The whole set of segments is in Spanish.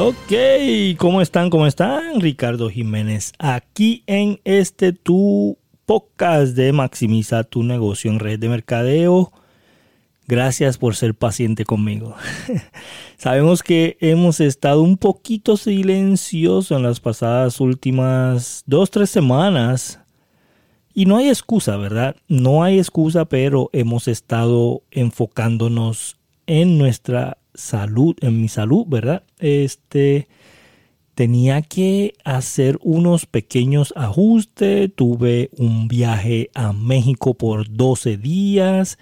Ok, ¿cómo están? ¿Cómo están? Ricardo Jiménez, aquí en este tu podcast de Maximiza tu negocio en red de mercadeo. Gracias por ser paciente conmigo. Sabemos que hemos estado un poquito silenciosos en las pasadas últimas dos, tres semanas. Y no hay excusa, ¿verdad? No hay excusa, pero hemos estado enfocándonos en nuestra salud, en mi salud, ¿verdad? Este tenía que hacer unos pequeños ajustes. Tuve un viaje a México por 12 días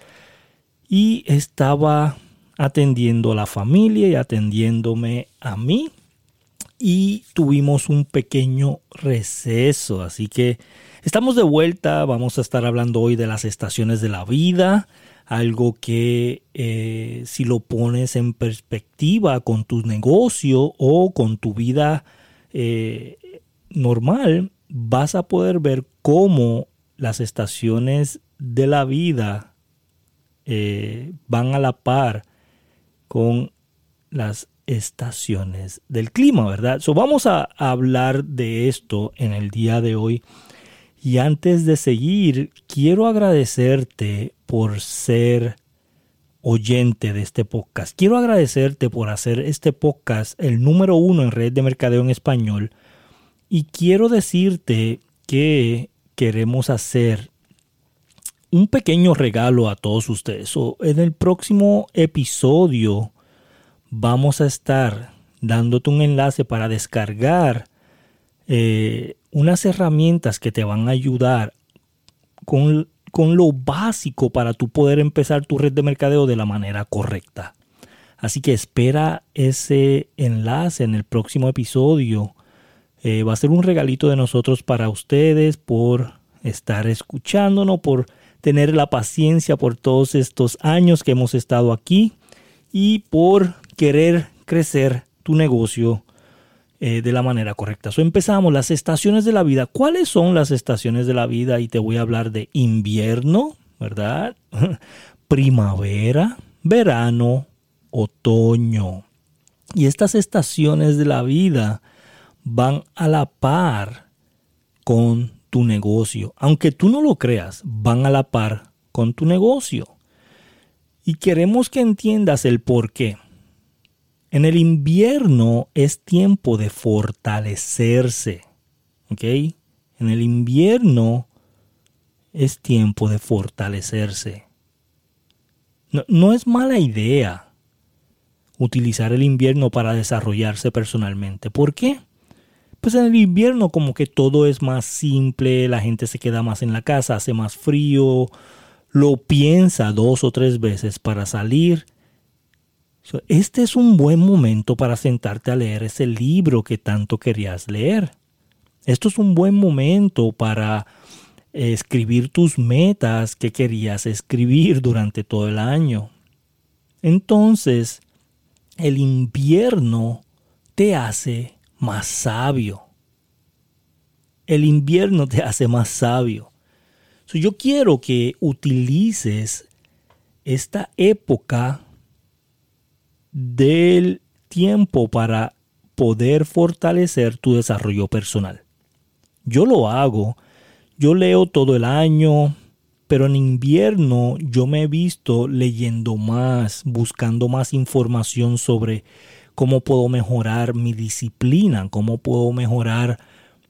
y estaba atendiendo a la familia y atendiéndome a mí. Y tuvimos un pequeño receso, así que estamos de vuelta. Vamos a estar hablando hoy de las estaciones de la vida algo que eh, si lo pones en perspectiva con tu negocio o con tu vida eh, normal, vas a poder ver cómo las estaciones de la vida eh, van a la par con las estaciones del clima, ¿verdad? So, vamos a hablar de esto en el día de hoy. Y antes de seguir, quiero agradecerte por ser oyente de este podcast. Quiero agradecerte por hacer este podcast el número uno en red de mercadeo en español. Y quiero decirte que queremos hacer un pequeño regalo a todos ustedes. en el próximo episodio vamos a estar dándote un enlace para descargar eh, unas herramientas que te van a ayudar con con lo básico para tú poder empezar tu red de mercadeo de la manera correcta. Así que espera ese enlace en el próximo episodio. Eh, va a ser un regalito de nosotros para ustedes por estar escuchándonos, por tener la paciencia por todos estos años que hemos estado aquí y por querer crecer tu negocio eh, de la manera correcta. Empezamos las estaciones de la vida. ¿Cuáles son las estaciones de la vida? Y te voy a hablar de invierno, ¿verdad? Primavera, verano, otoño. Y estas estaciones de la vida van a la par con tu negocio. Aunque tú no lo creas, van a la par con tu negocio. Y queremos que entiendas el por qué. En el invierno es tiempo de fortalecerse. ¿Ok? En el invierno es tiempo de fortalecerse. No, no, es mala idea utilizar el invierno para desarrollarse personalmente. ¿Por qué? Pues en el invierno como que todo es más simple, la gente se queda más en la casa, hace más frío, lo piensa dos o tres veces para salir este es un buen momento para sentarte a leer ese libro que tanto querías leer. Esto es un buen momento para escribir tus metas que querías escribir durante todo el año. Entonces, el invierno te hace más sabio. El invierno te hace más sabio. yo quiero que utilices esta época del tiempo para poder fortalecer tu desarrollo personal. Yo lo hago, yo leo todo el año, pero en invierno yo me he visto leyendo más, buscando más información sobre cómo puedo mejorar mi disciplina, cómo puedo mejorar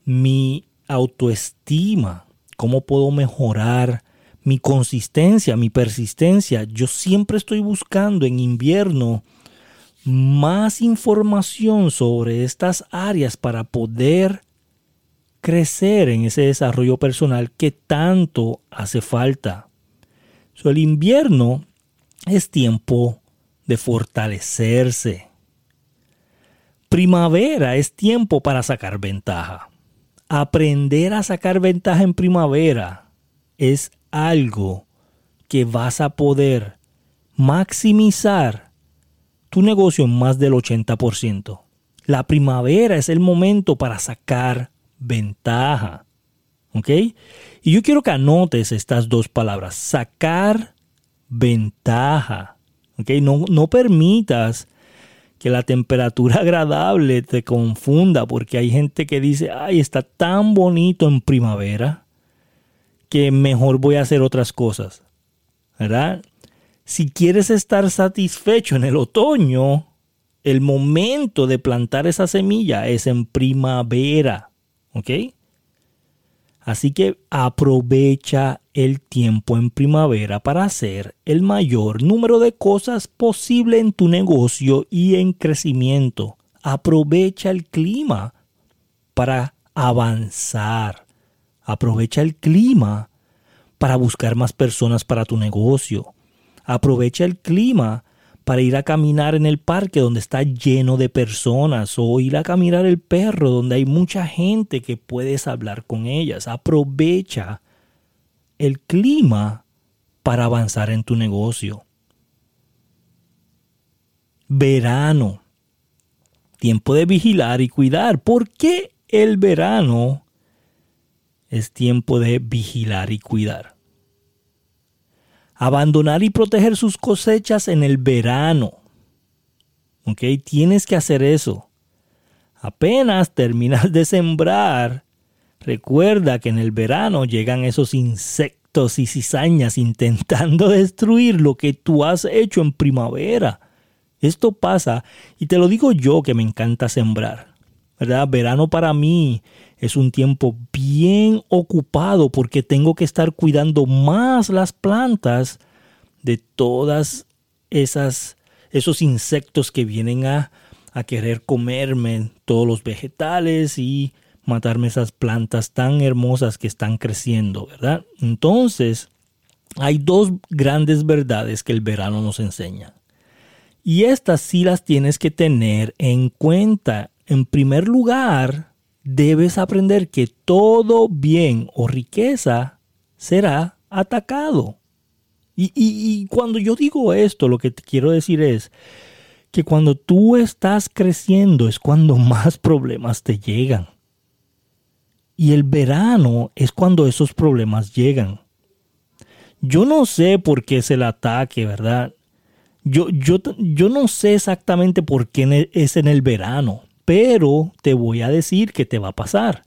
mi autoestima, cómo puedo mejorar mi consistencia, mi persistencia. Yo siempre estoy buscando en invierno más información sobre estas áreas para poder crecer en ese desarrollo personal que tanto hace falta. el invierno es tiempo de fortalecerse. Primavera es tiempo para sacar ventaja. Aprender a sacar ventaja en primavera es algo que vas a poder maximizar tu negocio en más del 80%. La primavera es el momento para sacar ventaja. ¿Ok? Y yo quiero que anotes estas dos palabras. Sacar ventaja. ¿Ok? No, no permitas que la temperatura agradable te confunda, porque hay gente que dice, ay, está tan bonito en primavera que mejor voy a hacer otras cosas. ¿Verdad? Si quieres estar satisfecho en el otoño, el momento de plantar esa semilla es en primavera. ¿Ok? Así que aprovecha el tiempo en primavera para hacer el mayor número de cosas posible en tu negocio y en crecimiento. Aprovecha el clima para avanzar. Aprovecha el clima para buscar más personas para tu negocio. Aprovecha el clima para ir a caminar en el parque donde está lleno de personas o ir a caminar el perro donde hay mucha gente que puedes hablar con ellas. Aprovecha el clima para avanzar en tu negocio. Verano. Tiempo de vigilar y cuidar. ¿Por qué el verano es tiempo de vigilar y cuidar? Abandonar y proteger sus cosechas en el verano. ¿Ok? Tienes que hacer eso. Apenas terminas de sembrar, recuerda que en el verano llegan esos insectos y cizañas intentando destruir lo que tú has hecho en primavera. Esto pasa, y te lo digo yo que me encanta sembrar. ¿Verdad? Verano para mí es un tiempo bien ocupado porque tengo que estar cuidando más las plantas de todas esas esos insectos que vienen a, a querer comerme todos los vegetales y matarme esas plantas tan hermosas que están creciendo, ¿verdad? Entonces, hay dos grandes verdades que el verano nos enseña. Y estas sí las tienes que tener en cuenta. En primer lugar, debes aprender que todo bien o riqueza será atacado. Y, cuando yo digo esto, lo que te quiero decir es que cuando tú estás creciendo es cuando más problemas te llegan. Y el verano es cuando esos problemas llegan. Yo no sé por qué es el ataque, ¿verdad? Yo, yo, yo no sé exactamente por qué es en el verano pero te voy a decir que te va a pasar.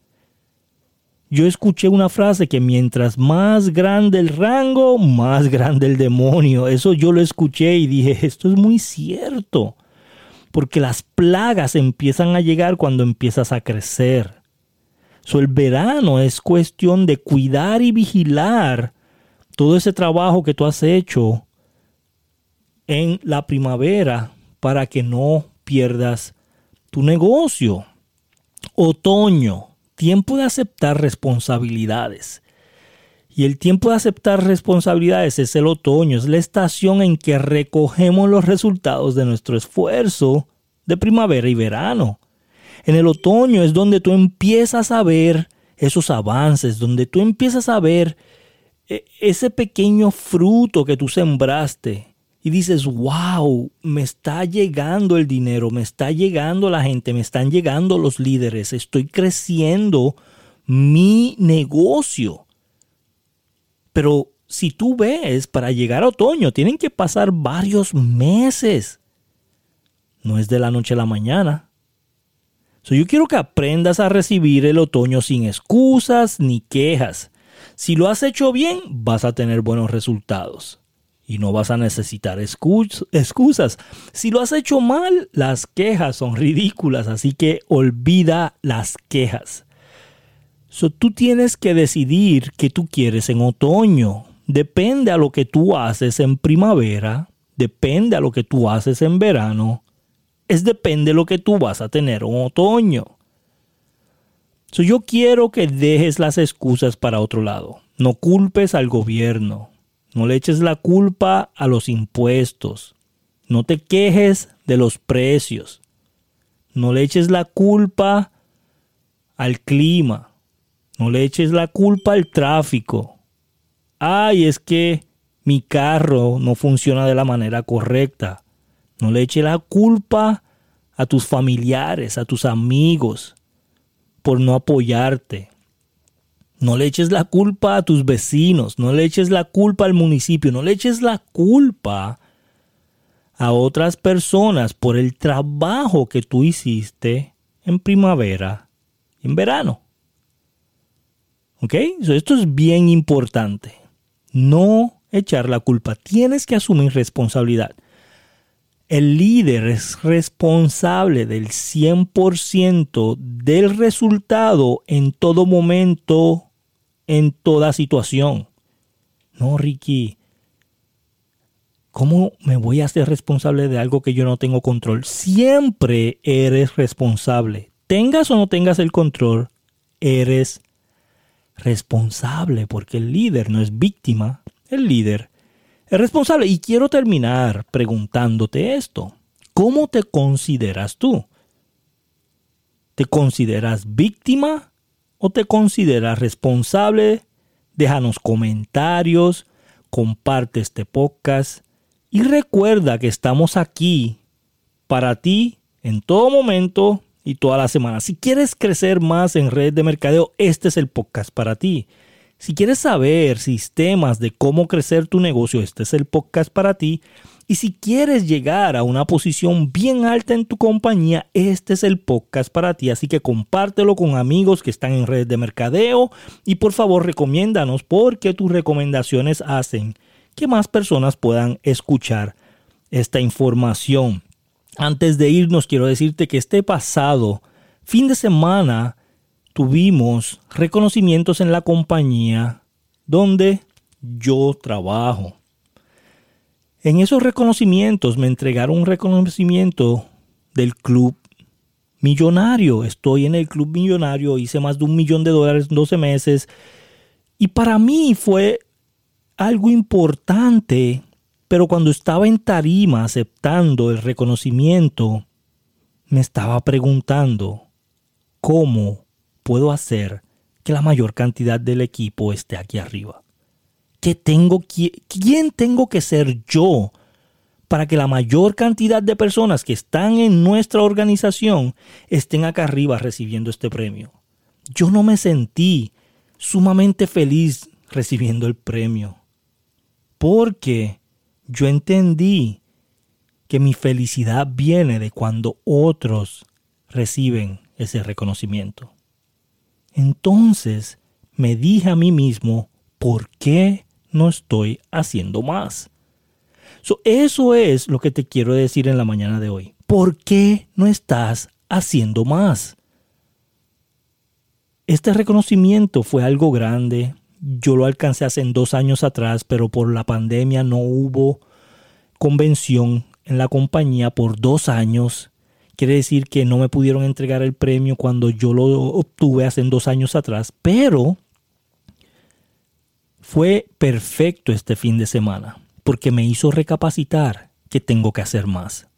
Yo escuché una frase que mientras más grande el rango, más grande el demonio. Eso yo lo escuché y dije, esto es muy cierto. Porque las plagas empiezan a llegar cuando empiezas a crecer. So, el verano es cuestión de cuidar y vigilar todo ese trabajo que tú has hecho en la primavera para que no pierdas tu negocio. Otoño, tiempo de aceptar responsabilidades. Y el tiempo de aceptar responsabilidades es el otoño, es la estación en que recogemos los resultados de nuestro esfuerzo de primavera y verano. En el otoño es donde tú empiezas a ver esos avances, donde tú empiezas a ver eh, ese pequeño fruto que tú sembraste, y dices, wow, me está llegando el dinero, me está llegando la gente, me están llegando los líderes, estoy creciendo mi negocio. Pero si tú ves, para llegar a otoño tienen que pasar varios meses. No es de la noche a la mañana. yo quiero que aprendas a recibir el otoño sin excusas ni quejas. Si lo has hecho bien, vas a tener buenos resultados y no vas a necesitar excusas. Si lo has hecho mal, las quejas son ridículas, así que olvida las quejas. So, tú tienes que decidir qué tú quieres en otoño. Depende a lo que tú haces en primavera, depende a lo que tú haces en verano, es depende de lo que tú vas a tener en otoño. So, yo quiero que dejes las excusas para otro lado. No culpes al gobierno, no le eches la culpa a los impuestos. No te quejes de los precios. No le eches la culpa al clima. No le eches la culpa al tráfico. Ay, es que mi carro no funciona de la manera correcta. No le eches la culpa a tus familiares, a tus amigos, por no apoyarte. No le eches la culpa a tus vecinos, no le eches la culpa al municipio, no le eches la culpa a otras personas por el trabajo que tú hiciste en primavera y en verano. ¿Ok? esto es bien importante. No echar la culpa. Tienes que asumir responsabilidad. El líder es responsable del 100% del resultado en todo momento, en toda situación. No, Ricky. ¿Cómo me voy a hacer responsable de algo que yo no tengo control? Siempre eres responsable. Tengas o no tengas el control, eres responsable porque el líder no es víctima, el líder es responsable. Y quiero terminar preguntándote esto. ¿Cómo te consideras tú? ¿Te consideras víctima o te consideras responsable? Déjanos comentarios, comparte este podcast y recuerda que estamos aquí para ti en todo momento y toda la semana. Si quieres crecer más en red de mercadeo, este es el podcast para ti. Si quieres saber sistemas de cómo crecer tu negocio, este es el podcast para ti. Y si quieres llegar a una posición bien alta en tu compañía, este es el podcast para ti. Así que compártelo con amigos que están en redes de mercadeo y por favor recomiéndanos porque tus recomendaciones hacen que más personas puedan escuchar esta información. Antes de irnos, quiero decirte que este pasado fin de semana tuvimos reconocimientos en la compañía donde yo trabajo. En esos reconocimientos me entregaron un reconocimiento del club millonario. Estoy en el club millonario, hice más de un millón de dólares en 12 meses. Y para mí fue algo importante pero cuando estaba en tarima aceptando el reconocimiento, me estaba preguntando, ¿cómo puedo hacer que la mayor cantidad del equipo esté aquí arriba? ¿Qué tengo, ¿Quién tengo que ser yo para que la mayor cantidad de personas que están en nuestra organización estén acá arriba recibiendo este premio? Yo no me sentí sumamente feliz recibiendo el premio. Porque yo entendí que mi felicidad viene de cuando otros reciben ese reconocimiento. Entonces me dije a mí mismo, ¿por qué no estoy haciendo más? eso es lo que te quiero decir en la mañana de hoy. ¿Por qué no estás haciendo más? Este reconocimiento fue algo grande, yo lo alcancé hace dos años atrás, pero por la pandemia no hubo convención en la compañía por dos años. Quiere decir que no me pudieron entregar el premio cuando yo lo obtuve hace dos años atrás, pero fue perfecto este fin de semana porque me hizo recapacitar que tengo que hacer más.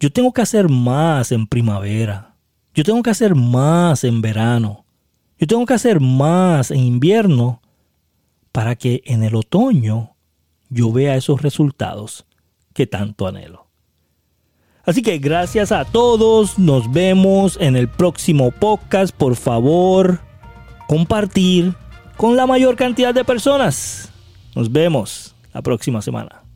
Yo tengo que hacer más en primavera. Yo tengo que hacer más en verano. Yo tengo que hacer más en invierno para que en el otoño yo vea esos resultados que tanto anhelo. Así que gracias a todos, nos vemos en el próximo podcast. Por favor, compartir con la mayor cantidad de personas. Nos vemos la próxima semana.